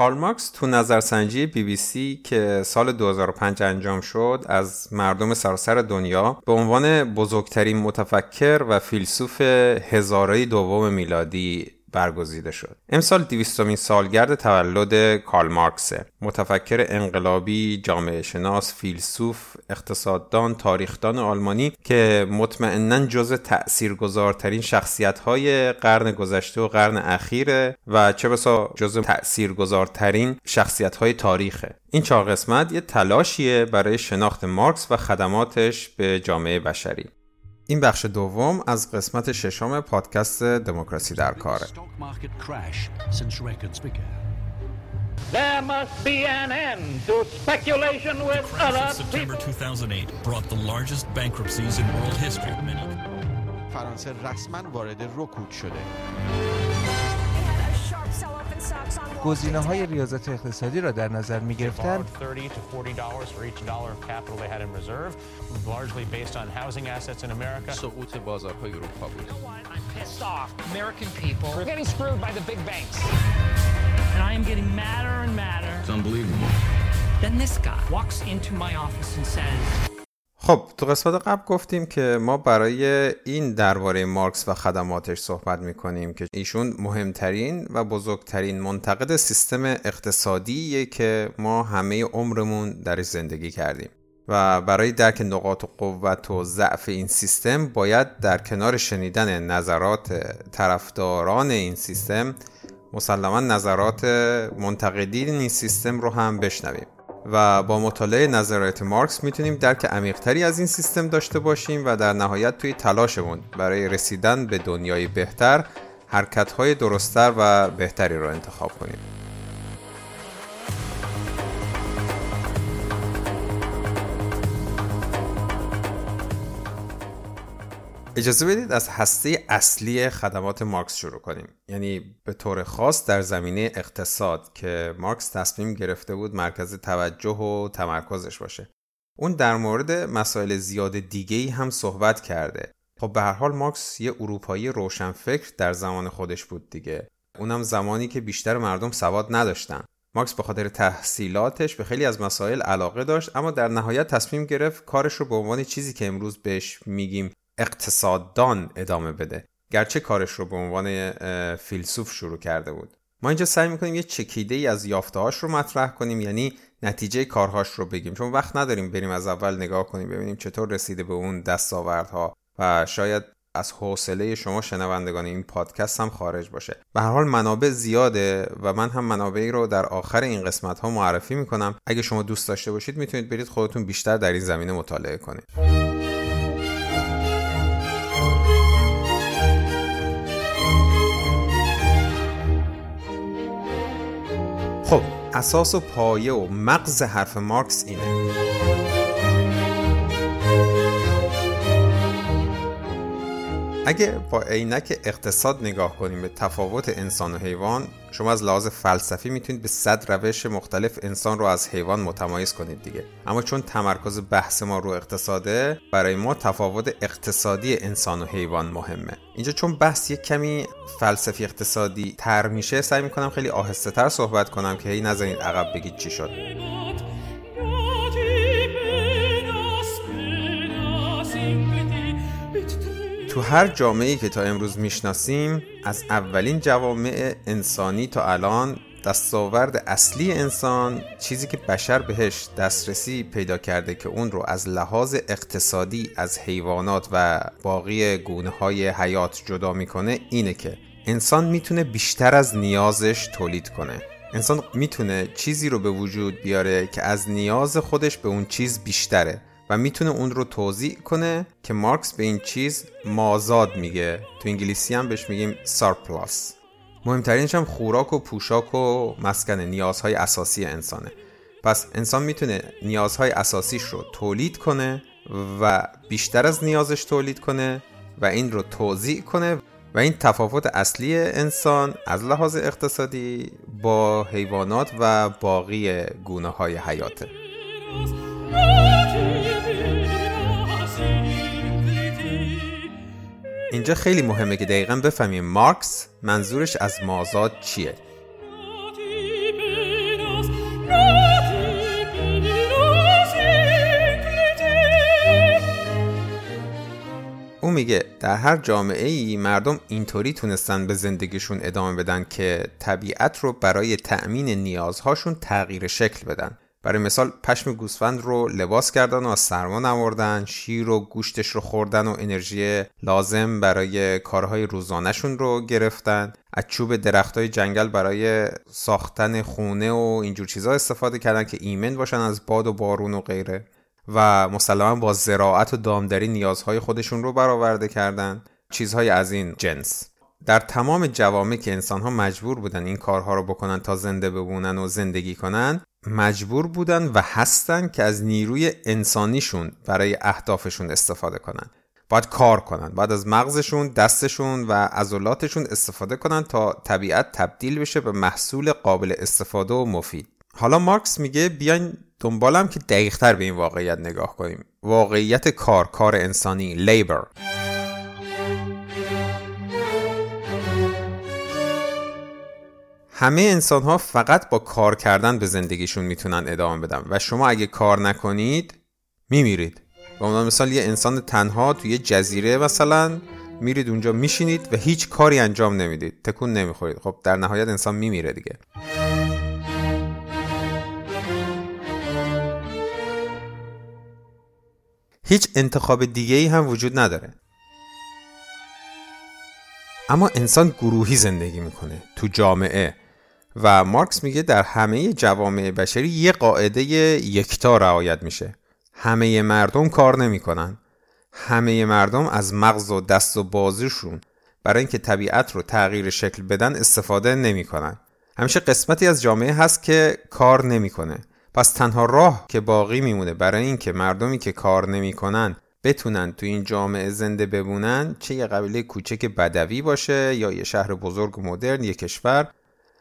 کارل مارکس تو نظرسنجی بی بی سی که سال 2005 انجام شد از مردم سراسر دنیا به عنوان بزرگترین متفکر و فیلسوف هزاره دوم میلادی برگزیده شد. امسال دیویستمین سالگرد تولد کارل مارکسه. متفکر انقلابی جامعه شناس فیلسوف اقتصاددان تاریخدان آلمانی که مطمئنا جز تاثیرگذارترین شخصیت های قرن گذشته و قرن اخیره و چه بسا جز تاثیرگذارترین شخصیت های تاریخه. این چهار قسمت یه تلاشیه برای شناخت مارکس و خدماتش به جامعه بشری. این بخش دوم از قسمت ششم پادکست دموکراسی در کاره There must be an end to speculation with other September 2008 brought the largest bankruptcies in world history. فرانسه رسما وارد رکود شده. گزینه های ریاضت اقتصادی را در نظر می گرفتن سقوط بازارهای اروپا بود. American people are getting screwed by the big banks. And I am getting madder and madder. It's unbelievable. Then this guy walks into my office and says, خب تو قسمت قبل گفتیم که ما برای این درباره مارکس و خدماتش صحبت می‌کنیم که ایشون مهمترین و بزرگترین منتقد سیستم اقتصادیه که ما همه عمرمون درش زندگی کردیم. و برای درک نقاط قوت و ضعف این سیستم باید در کنار شنیدن نظرات طرفداران این سیستم مسلما نظرات منتقدین این سیستم رو هم بشنویم. و با مطالعه نظرات مارکس می‌تونیم درک عمیقتری از این سیستم داشته باشیم و در نهایت توی تلاشمون برای رسیدن به دنیای بهتر حرکتهای درستتر و بهتری رو انتخاب کنیم. اجازه بدید از هسته اصلی خدمات مارکس شروع کنیم. یعنی به طور خاص در زمینه اقتصاد که مارکس تصمیم گرفته بود مرکز توجه و تمرکزش باشه. اون در مورد مسائل زیاد دیگه ای هم صحبت کرده. خب به هر حال مارکس یه اروپایی روشنفکر در زمان خودش بود دیگه. اونم زمانی که بیشتر مردم سواد نداشتن. مارکس به خاطر تحصیلاتش به خیلی از مسائل علاقه داشت اما در نهایت تصمیم گرفت کارش رو به عنوان چیزی که امروز بهش میگیم اقتصاددان ادامه بده. گرچه کارش رو به عنوان فیلسوف شروع کرده بود. ما اینجا سعی می‌کنیم یه چکیده ای از یافتهاش رو مطرح کنیم یعنی نتیجه کارهاش رو بگیم. چون وقت نداریم بریم از اول نگاه کنیم ببینیم چطور رسیده به اون دستاوردها و شاید از حوصله شما شنوندگان این پادکست هم خارج باشه. به هر حال منابع زیاده و من هم منابعی رو در آخر این قسمت ها معرفی می‌کنم. اگه شما دوست داشته باشید می‌تونید برید خودتون بیشتر در این زمینه مطالعه کنید. اساس و پایه و مغز حرف مارکس اینه. اگه با عینک اقتصاد نگاه کنیم به تفاوت انسان و حیوان شما از لحاظ فلسفی می‌تونید به صد روش مختلف انسان رو از حیوان متمایز کنید دیگه. اما چون تمرکز بحث ما رو اقتصاده برای ما تفاوت اقتصادی انسان و حیوان مهمه. اینجا چون بحث یک کمی فلسفی اقتصادی تر میشه سعی می‌کنم خیلی آهسته تر صحبت کنم که هی نزنید عقب بگید چی شد. تو هر جامعه‌ای که تا امروز می‌شناسیم از اولین جوامع انسانی تا الان دستاورد اصلی انسان چیزی که بشر بهش دسترسی پیدا کرده که اون رو از لحاظ اقتصادی از حیوانات و باقی گونه های حیات جدا می‌کنه اینه که انسان می‌تونه بیشتر از نیازش تولید کنه. انسان می‌تونه چیزی رو به وجود بیاره که از نیاز خودش به اون چیز بیشتره. و می‌تونه اون رو توضیح کنه که مارکس به این چیز مازاد میگه. تو انگلیسی هم بهش میگیم سارپلاس مهمترینش هم خوراک و پوشاک و مسکن نیازهای اساسی انسانه. پس انسان می‌تونه نیازهای اساسیش رو تولید کنه و بیشتر از نیازش تولید کنه و این رو توضیح کنه و این تفاوت اصلی انسان از لحاظ اقتصادی با حیوانات و باقی گونه های حیاته اینجا خیلی مهمه که دقیقا بفهمیم مارکس منظورش از مازاد چیه. او میگه در هر جامعه ای مردم اینطوری تونستن به زندگیشون ادامه بدن که طبیعت رو برای تأمین نیازهاشون تغییر شکل بدن. برای مثال پشم گوسفند رو لباس کردن و از سرما نوردن شیر و گوشتش رو خوردن و انرژی لازم برای کارهای روزانهشون رو گرفتن. از چوب درخت های جنگل برای ساختن خونه و اینجور چیزها استفاده کردن که ایمن باشن از باد و بارون و غیره. و مسلما با زراعت و دامداری نیازهای خودشون رو برآورده کردن. چیزهای از این جنس. در تمام جوامع که انسانها مجبور بودن این کارها رو بکنن تا زنده بمونن و زندگی کنن مجبور بودن و هستن که از نیروی انسانیشون برای اهدافشون استفاده کنن. باید کار کنن باید از مغزشون دستشون و عضلاتشون استفاده کنن تا طبیعت تبدیل بشه به محصول قابل استفاده و مفید. حالا مارکس میگه بیاین دنبالم که دقیقتر به این واقعیت نگاه کنیم. واقعیت کار کار انسانی لیبر همه انسان ها فقط با کار کردن به زندگیشون می‌تونن ادامه بدن و شما اگه کار نکنید میمیرید. به عنوان مثال یه انسان تنها توی جزیره مثلا میرید اونجا میشینید و هیچ کاری انجام نمی‌دید. تکون نمی‌خورید. خب در نهایت انسان میمیره دیگه. هیچ انتخاب دیگه ای هم وجود نداره. اما انسان گروهی زندگی می‌کنه. تو جامعه و مارکس میگه در همه جوامع بشری یه قاعده یکتا رعایت میشه. همه مردم کار نمی‌کنن. همه مردم از مغز و دست و بازیشون برای اینکه طبیعت رو تغییر شکل بدن استفاده نمی‌کنن. همیشه قسمتی از جامعه هست که کار نمی‌کنه. پس تنها راه که باقی میمونه برای اینکه مردمی که کار نمی‌کنن بتونن تو این جامعه زنده بمونن چه یه قبیله کوچک بدوی باشه یا یه شهر بزرگ مدرن یه کشور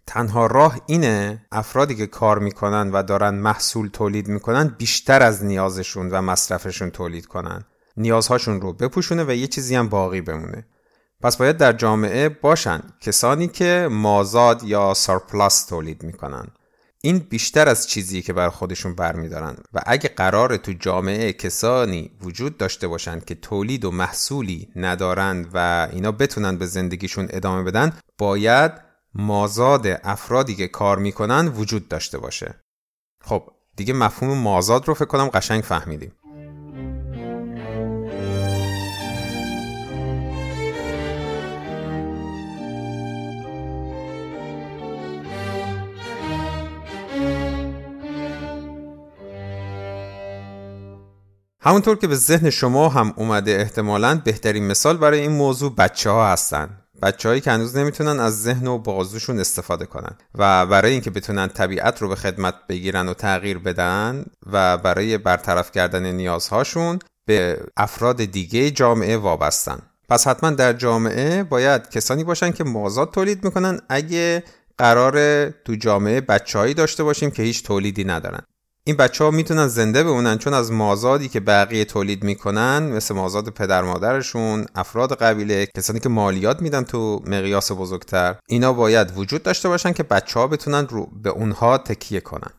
تنها راه اینه افرادی که کار می‌کنن و دارن محصول تولید می‌کنن بیشتر از نیازشون و مصرفشون تولید کنن. نیازهاشون رو بپوشونه و یه چیزی هم باقی بمونه. پس باید در جامعه باشن کسانی که مازاد یا سرپلاس تولید می‌کنن. این بیشتر از چیزی که بر خودشون برمیدارن و اگه قرار تو جامعه کسانی وجود داشته باشند که تولید و محصولی ندارند و اینا بتونن به زندگیشون ادامه بدن باید مازاد افرادی که کار می‌کنن وجود داشته باشه. خب دیگه مفهوم مازاد رو فکر کنم قشنگ فهمیدیم. همونطور که به ذهن شما هم اومده احتمالا بهترین مثال برای این موضوع بچه ها هستن. بچههایی که هنوز نمی‌تونن از ذهن و بازوشون استفاده کنن و برای اینکه بتونن طبیعت رو به خدمت بگیرن و تغییر بدن و برای برطرف کردن نیازهاشون به افراد دیگه جامعه وابستن. پس حتما در جامعه باید کسانی باشن که مازاد تولید می‌کنن. اگه قرار تو جامعه بچههایی داشته باشیم که هیچ تولیدی ندارن. این بچه ها می‌تونن زنده بمونن چون از مازادی که بقیه تولید می‌کنن مثل مازاد پدر مادرشون افراد قبیله کسانی که مالیات میدن تو مقیاس بزرگتر اینا باید وجود داشته باشن که بچه ها بتونن رو به اونها تکیه کنن.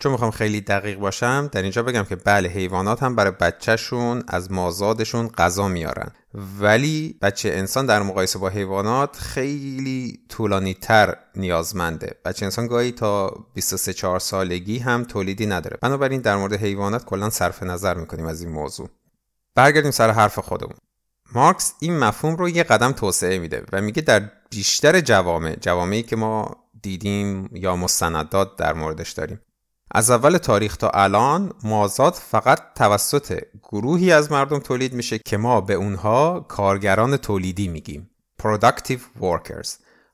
چون می‌خوام خیلی دقیق باشم در اینجا بگم که بله حیوانات هم برای بچهشون از مازادشون غذا میارن. ولی بچه انسان در مقایسه با حیوانات خیلی طولانی تر نیازمنده. بچه انسان گاهی تا 23 4 سالگی هم تولیدی نداره. بنابراین در مورد حیوانات کلا صرف نظر می‌کنیم از این موضوع. برگردیم سر حرف خودمون. مارکس این مفهوم رو یه قدم توسعه میده و میگه در بیشتر جوامع جوامعی که ما دیدیم یا مستندات در موردش داریم. از اول تاریخ تا الان مازاد فقط توسط گروهی از مردم تولید میشه که ما به اونها کارگران تولیدی میگیم. Productive workers.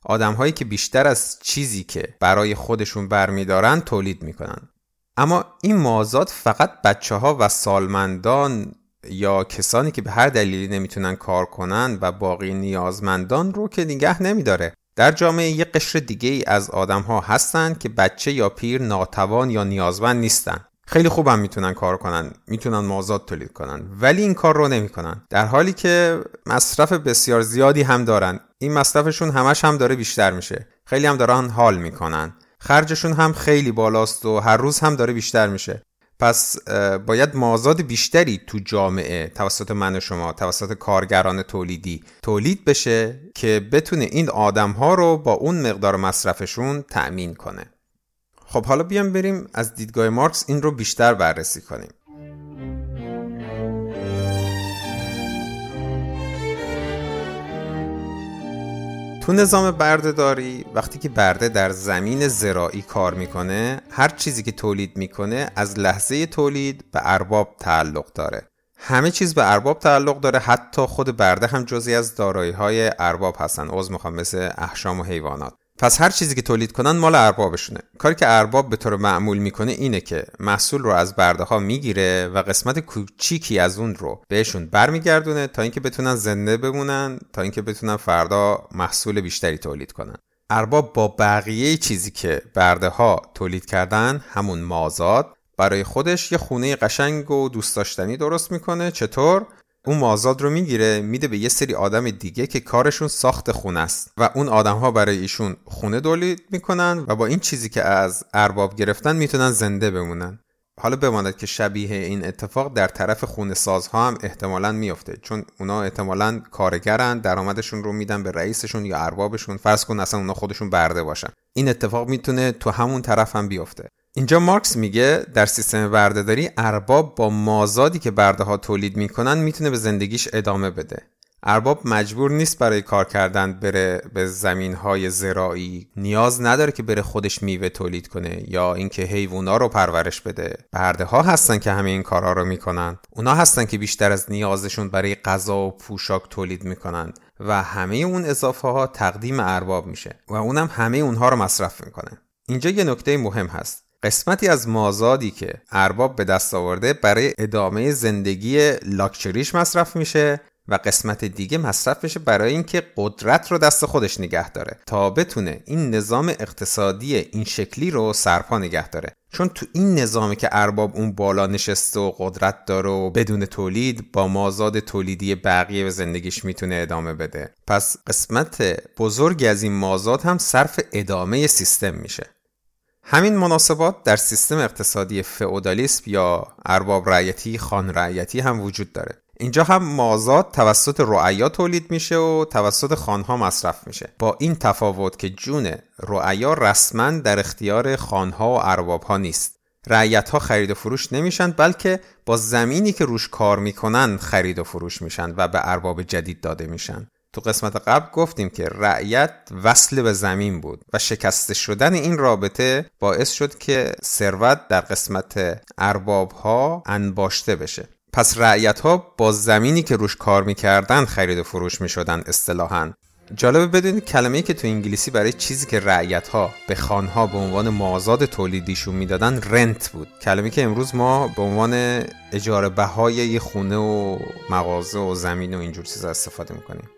آدم هایی که بیشتر از چیزی که برای خودشون برمیدارن تولید می‌کنن. اما این مازاد فقط بچه ها و سالمندان یا کسانی که به هر دلیلی نمی‌تونن کار کنن و باقی نیازمندان رو که نگه نمیداره. در جامعه یک قشر دیگه ای از آدم ها هستن که بچه یا پیر ناتوان یا نیازمند نیستن. خیلی خوبم می‌تونن کار کنن می‌تونن مازاد تولید کنن ولی این کار رو نمی‌کنن. در حالی که مصرف بسیار زیادی هم دارن. این مصرفشون همش هم داره بیشتر میشه. خیلی هم دارن حال می‌کنن. خرجشون هم خیلی بالاست و هر روز هم داره بیشتر میشه. پس باید مازاد بیشتری تو جامعه توسط من و شما توسط کارگران تولیدی تولید بشه که بتونه این آدم ها رو با اون مقدار مصرفشون تأمین کنه. خب حالا بیام بریم از دیدگاه مارکس این رو بیشتر بررسی کنیم. تو نظام بردهداری وقتی که برده در زمین زراعی کار می‌کنه هر چیزی که تولید می‌کنه از لحظه تولید به ارباب تعلق داره. همه چیز به ارباب تعلق داره حتی خود برده هم جزی از دارایی های ارباب هستن. عضو می‌خوام مثل احشام و حیوانات. پس هر چیزی که تولید کنن مال اربابشونه. کاری که ارباب به طور معمول می‌کنه اینه که محصول رو از برده ها می‌گیره و قسمت کوچیکی از اون رو بهشون برمیگردونه تا اینکه بتونن زنده بمونن تا اینکه بتونن فردا محصول بیشتری تولید کنن. ارباب با بقیه چیزی که برده ها تولید کردن همون مازاد برای خودش یه خونه قشنگ و دوست داشتنی درست می‌کنه. چطور؟ اون مازاد رو می‌گیره میده به یه سری آدم دیگه که کارشون ساخت خونه است. و اون آدم ها برای ایشون خونه تولید می‌کنن و با این چیزی که از ارباب گرفتن می‌تونن زنده بمونن. حالا بماند که شبیه این اتفاق در طرف خونه سازها هم احتمالا میفته چون اونا احتمالا کارگرن درآمدشون رو میدن به رئیسشون یا اربابشون. فرض کن اصلا اونا خودشون برده باشن. این اتفاق می‌تونه تو همون طرف هم بیفته. اینجا مارکس میگه در سیستم بردهداری ارباب با مازادی که برده ها تولید می‌کنن می‌تونه به زندگیش ادامه بده. ارباب مجبور نیست برای کار کردن بره به زمین های زراعی. نیاز نداره که بره خودش میوه تولید کنه یا اینکه حیوونا رو پرورش بده. برده ها هستن که همه این کارها رو می‌کنن. اونا هستن که بیشتر از نیازشون برای غذا و پوشاک تولید می‌کنن و همه اون اضافه ها تقدیم ارباب میشه و اونم همه اونها رو مصرف می‌کنه. اینجا یه نکته مهم هست. قسمتی از مازادی که ارباب به دست آورده برای ادامه زندگی لاکچریش مصرف میشه و قسمت دیگه مصرف میشه برای اینکه قدرت رو دست خودش نگه داره تا بتونه این نظام اقتصادی این شکلی رو سرپا نگه داره. چون تو این نظامی که ارباب اون بالا نشسته و قدرت داره و بدون تولید با مازاد تولیدی بقیه به زندگیش می‌تونه ادامه بده. پس قسمت بزرگی از این مازاد هم صرف ادامه سیستم میشه. همین مناسبات در سیستم اقتصادی فئودالیسم یا ارباب رعیتی خان رعیتی هم وجود داره. اینجا هم مازاد توسط رعیا تولید میشه و توسط خانها مصرف میشه. با این تفاوت که جون رعیا رسما در اختیار خانها و اربابها نیست. رعیت ها خرید و فروش نمیشن بلکه با زمینی که روش کار می‌کنن خرید و فروش میشن و به ارباب جدید داده میشن. تو قسمت قبل گفتیم که رعیت وصل به زمین بود و شکسته شدن این رابطه باعث شد که ثروت در قسمت ارباب ها انباشته بشه. پس رعیت ها با زمینی که روش کار می‌کردن خرید و فروش می‌شدن اصطلاحا. جالبه بدونید کلمه‌ای که تو انگلیسی برای چیزی که رعیت ها به خانها به عنوان مازاد تولیدیشون می‌دادن رنت بود. کلمه‌ای که امروز ما به عنوان اجاره بهای یه خونه و مغازه و زمین و اینجور چیزا استفاده می‌کنیم.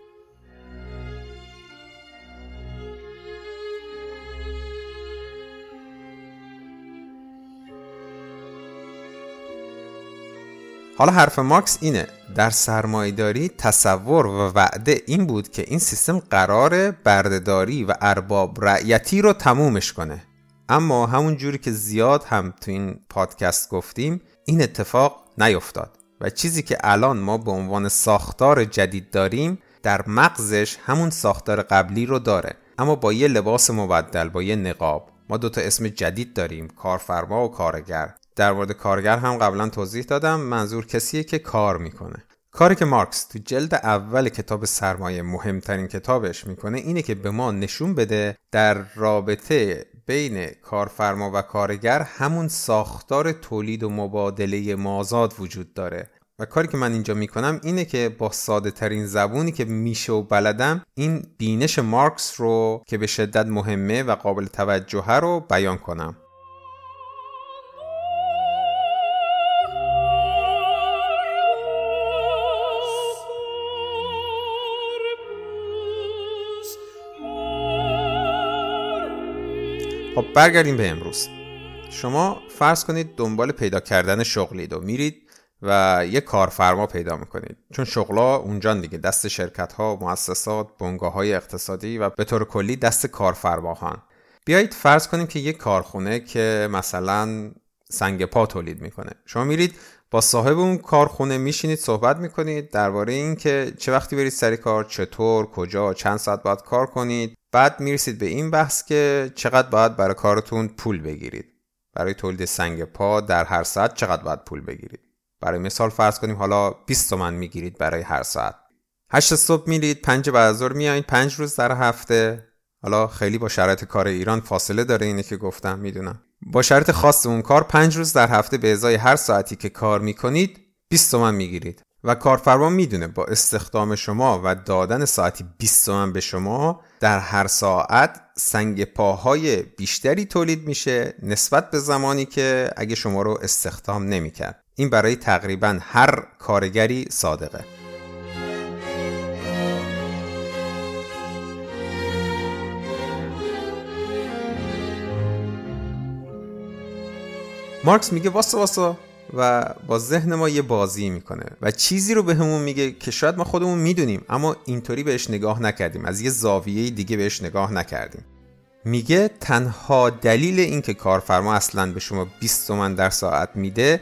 حالا حرف مارکس اینه. در سرمایداری تصور و وعده این بود که این سیستم قرار بردهداری و ارباب رعیتی رو تمومش کنه. اما همون جوری که زیاد هم تو این پادکست گفتیم این اتفاق نیفتاد و چیزی که الان ما به عنوان ساختار جدید داریم در مغزش همون ساختار قبلی رو داره. اما با یه لباس مبدل با یه نقاب. ما دوتا اسم جدید داریم کارفرما و کارگر. در مورد کارگر هم قبلا توضیح دادم. منظور کسیه که کار می‌کنه. کاری که مارکس تو جلد اول کتاب سرمایه مهمترین کتابش می‌کنه اینه که به ما نشون بده در رابطه بین کارفرما و کارگر همون ساختار تولید و مبادله مازاد وجود داره. و کاری که من اینجا می‌کنم اینه که با ساده ترین زبونی که میشه و بلدم این بینش مارکس رو که به شدت مهمه و قابل توجهه رو بیان کنم. خب برگردیم به امروز. شما فرض کنید دنبال پیدا کردن شغلید و میرید و یه کارفرما پیدا می‌کنید. چون شغلا اونجا دیگه دست شرکت ها مؤسسات بنگاه های اقتصادی و به طور کلی دست کارفرماهان. بیایید فرض کنیم که یه کارخونه که مثلا سنگ پا تولید می‌کنه. شما میرید با صاحب اون کارخونه میشینید صحبت می‌کنید درباره اینکه چه وقتی برید سر کار چطور کجا چند ساعت باید کار کنید. بعد می‌رسید به این بحث که چقدر باید برای کارتون پول بگیرید. برای تولید سنگ پا در هر ساعت چقدر باید پول بگیرید؟ برای مثال فرض کنیم حالا 20 تومن می‌گیرید برای هر ساعت. 8 صبح میرید 5 بعد از میایید 5 روز در هفته. حالا خیلی با شرایط کار ایران فاصله داره اینه که گفتم می‌دونم. با شرط خاص اون کار 5 روز در هفته به ازای هر ساعتی که کار می‌کنید 20 تومن می‌گیرید. و کارفرما می‌دونه با استخدام شما و دادن ساعتی 20 تومن به شما در هر ساعت سنگ پاهای بیشتری تولید میشه نسبت به زمانی که اگه شما رو استخدام نمی‌کرد. این برای تقریبا هر کارگری صادقه. مارکس میگه واسه واسه. و با ذهن ما یه بازی می‌کنه و چیزی رو بهمون به میگه که شاید ما خودمون می‌دونیم اما اینطوری بهش نگاه نکردیم. از یه زاویه دیگه بهش نگاه نکردیم. میگه تنها دلیل اینکه کارفرما اصلا به شما 20 تومن در ساعت میده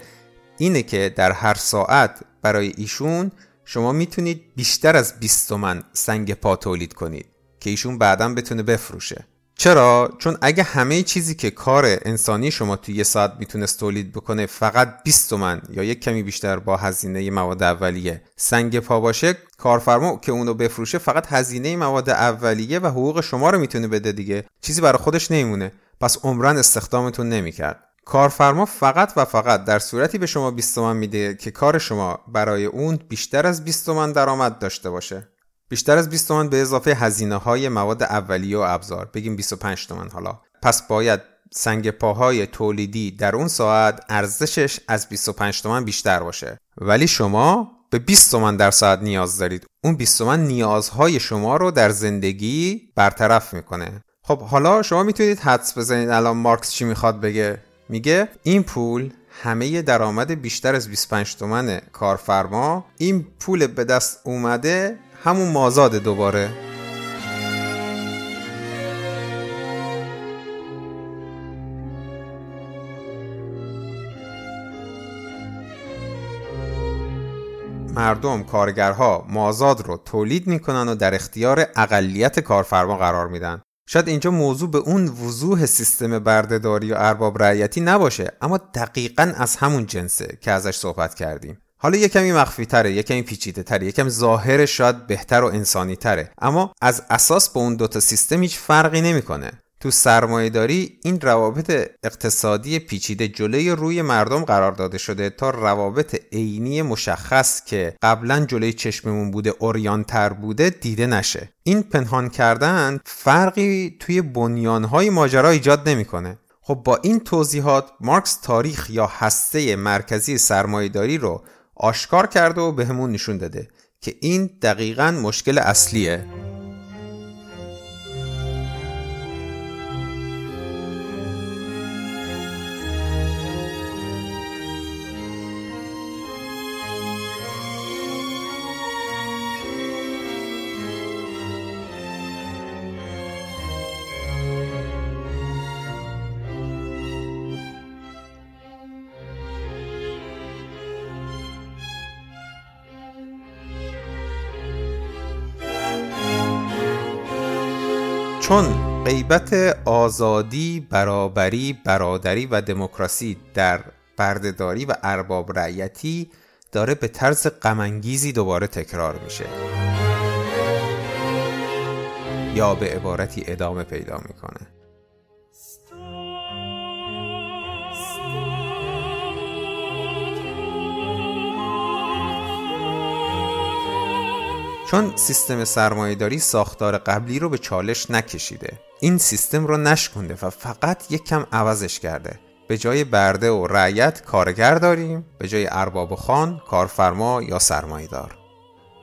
اینه که در هر ساعت برای ایشون شما می‌تونید بیشتر از 20 تومن سنگ پا تولید کنید که ایشون بعدا بتونه بفروشه. چرا؟ چون اگه همه چیزی که کار انسانی شما توی یه ساعت می‌تونست تولید بکنه فقط 20 تومن یا یک کمی بیشتر با هزینه مواد اولیه. سنگ پا باشه کارفرما که اونو بفروشه فقط هزینه مواد اولیه و حقوق شما رو می‌تونه بده دیگه. چیزی برای خودش نمیمونه. پس عمرن استخدامتون نمی‌کرد. کارفرما فقط و فقط در صورتی به شما 20 تومن میده که کار شما برای اون بیشتر از 20 تومن درآمد داشته باشه. بیشتر از 20 تومن به اضافه هزینه های مواد اولیه و ابزار. بگیم 25 تومن حالا. پس باید سنگ پاهای تولیدی در اون ساعت ارزشش از 25 تومن بیشتر باشه. ولی شما به 20 تومن در ساعت نیاز دارید. اون 20 تومن نیازهای شما رو در زندگی برطرف می‌کنه. خب حالا شما می‌تونید حدس بزنید الان مارکس چی می‌خواد بگه؟ میگه این پول همه درآمد بیشتر از 25 تومن کارفرما این پول به دست اومده همون مازاد دوباره. مردم کارگرها مازاد رو تولید می‌کنن و در اختیار اقلیت کارفرما قرار میدن. شاید اینجا موضوع به اون وضوح سیستم بردهداری و ارباب رعیتی نباشه اما دقیقا از همون جنسه که ازش صحبت کردیم. حالا یه کمی مخفی تره یه کمی پیچیده تره یه کمی ظاهر شاید بهتر و انسانی تره اما از اساس با اون دوتا سیستم هیچ فرقی نمی‌کنه. تو سرمایه داری این روابط اقتصادی پیچیده جلوی روی مردم قرار داده شده تا روابط عینی مشخص که قبلا جلوی چشممون بوده اوریانتر بوده دیده نشه. این پنهان کردن فرقی توی بنیانهای ماجرا ایجاد نمی‌کنه. خب با این توضیحات مارکس تاریخ یا هسته مرکزی سرمایهداری رو آشکار کرده و بهمون نشون داده که این دقیقا مشکل اصلیه. چون غیبت آزادی، برابری، برادری و دموکراسی در بردهداری و ارباب رعیتی داره به طرز غمانگیزی دوباره تکرار میشه. یا به عبارتی ادامه پیدا می‌کنه. چون سیستم سرمایهداری ساختار قبلی رو به چالش نکشیده. این سیستم رو نشکنده و فقط یک کم عوضش کرده. به جای برده و رعیت کارگر داریم به جای ارباب و خان کارفرما یا سرمایهدار.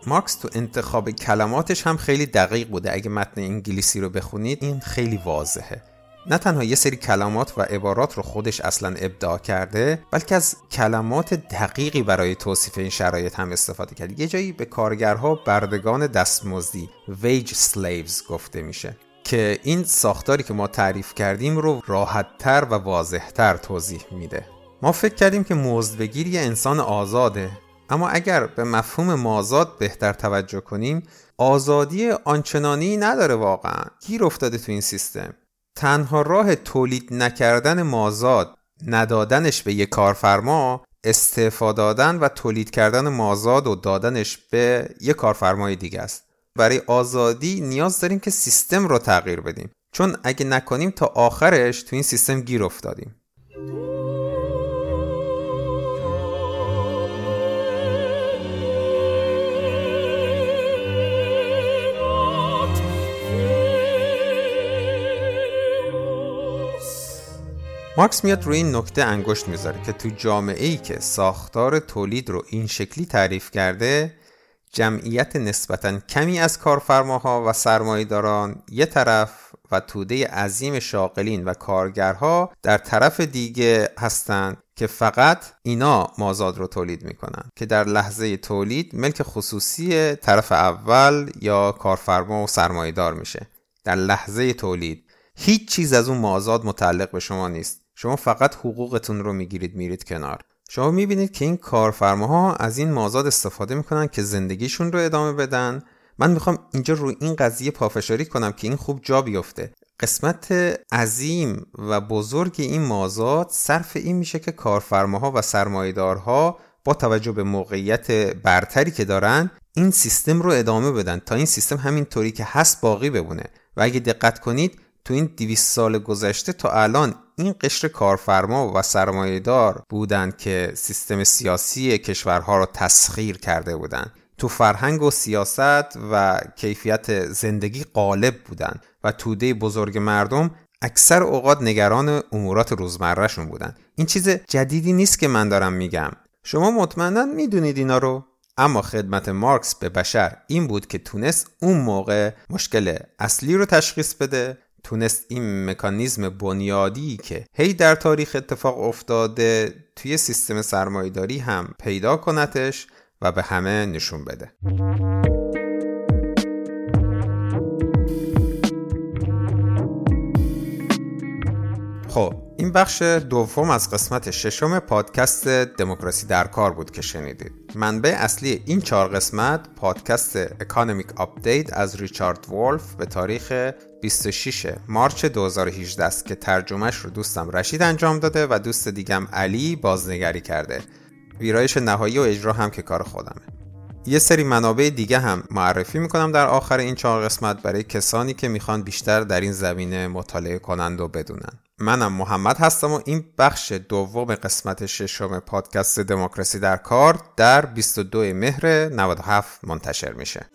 مارکس تو انتخاب کلماتش هم خیلی دقیق بوده. اگه متن انگلیسی رو بخونید این خیلی واضحه. نه تنها یه سری کلمات و عبارات رو خودش اصلا ابداع کرده بلکه از کلمات دقیقی برای توصیف این شرایط هم استفاده کرده. یه جایی به کارگرها بردگان دستمزدی wage slaves گفته میشه که این ساختاری که ما تعریف کردیم رو راحتتر و واضحتر توضیح میده. ما فکر کردیم که مزدبگیر یه انسان آزاده اما اگر به مفهوم مازاد بهتر توجه کنیم آزادی آنچنانی نداره واقعا. گیر افتاده تو این سیستم. تنها راه تولید نکردن مازاد ندادنش به یک کارفرما استعفا دادن و تولید کردن مازاد و دادنش به یک کارفرمای دیگه است. برای آزادی نیاز داریم که سیستم رو تغییر بدیم. چون اگه نکنیم تا آخرش تو این سیستم گیر افتادیم. مارکس میاد روی این نکته انگشت می‌ذاره که تو جامعه ای که ساختار تولید رو این شکلی تعریف کرده جمعیت نسبتا کمی از کارفرماها و سرمایهداران یه طرف و توده عظیم شاغلین و کارگرها در طرف دیگه هستند که فقط اینا مازاد رو تولید می‌کنن که در لحظه تولید ملک خصوصی طرف اول یا کارفرما و سرمایهدار میشه. در لحظه تولید هیچ چیز از اون مازاد متعلق به شما نیست. شما فقط حقوقتون رو می‌گیرید میرید کنار. شما می‌بینید که این کارفرماها از این مازاد استفاده می‌کنن که زندگیشون رو ادامه بدن. من می‌خوام اینجا روی این قضیه پافشاری کنم که این خوب جا بیفته. قسمت عظیم و بزرگ این مازاد صرف این میشه که کارفرماها و سرمایدارها با توجه به موقعیت برتری که دارن این سیستم رو ادامه بدن تا این سیستم همینطوری که هست باقی بمونه. و اگه دقت کنید تو این 200 سال گذشته تا الان این قشر کارفرما و سرمایهدار بودند که سیستم سیاسی کشورها را تسخیر کرده بودند. تو فرهنگ و سیاست و کیفیت زندگی غالب بودند و توده بزرگ مردم اکثر اوقات نگران امورات روزمرهشون بودن این چیز جدیدی نیست که من دارم میگم. شما مطمئنا می‌دونید اینا رو. اما خدمت مارکس به بشر این بود که تونست اون موقع مشکل اصلی رو تشخیص بده تونست این مکانیزم بنیادی که هی در تاریخ اتفاق افتاده توی سیستم سرمایداری هم پیدا کنتش و به همه نشون بده. خب این بخش دوم از قسمت ششم پادکست دموکراسی در کار بود که شنیدید. منبع اصلی این چهار قسمت پادکست Economic Update از ریچارد وولف به تاریخ 26 مارچ 2018 است که ترجمهش رو دوستم رشید انجام داده و دوست دیگم علی بازنگری کرده. ویرایش نهایی و اجرا هم که کار خودمه. یه سری منابع دیگه هم معرفی می‌کنم در آخر این چهار قسمت برای کسانی که می‌خوان بیشتر در این زمینه مطالعه کنند و بدونن منم محمد هستم و این بخش دوم قسمت ششم پادکست دموکراسی در کار در 22 مهر 97 منتشر میشه.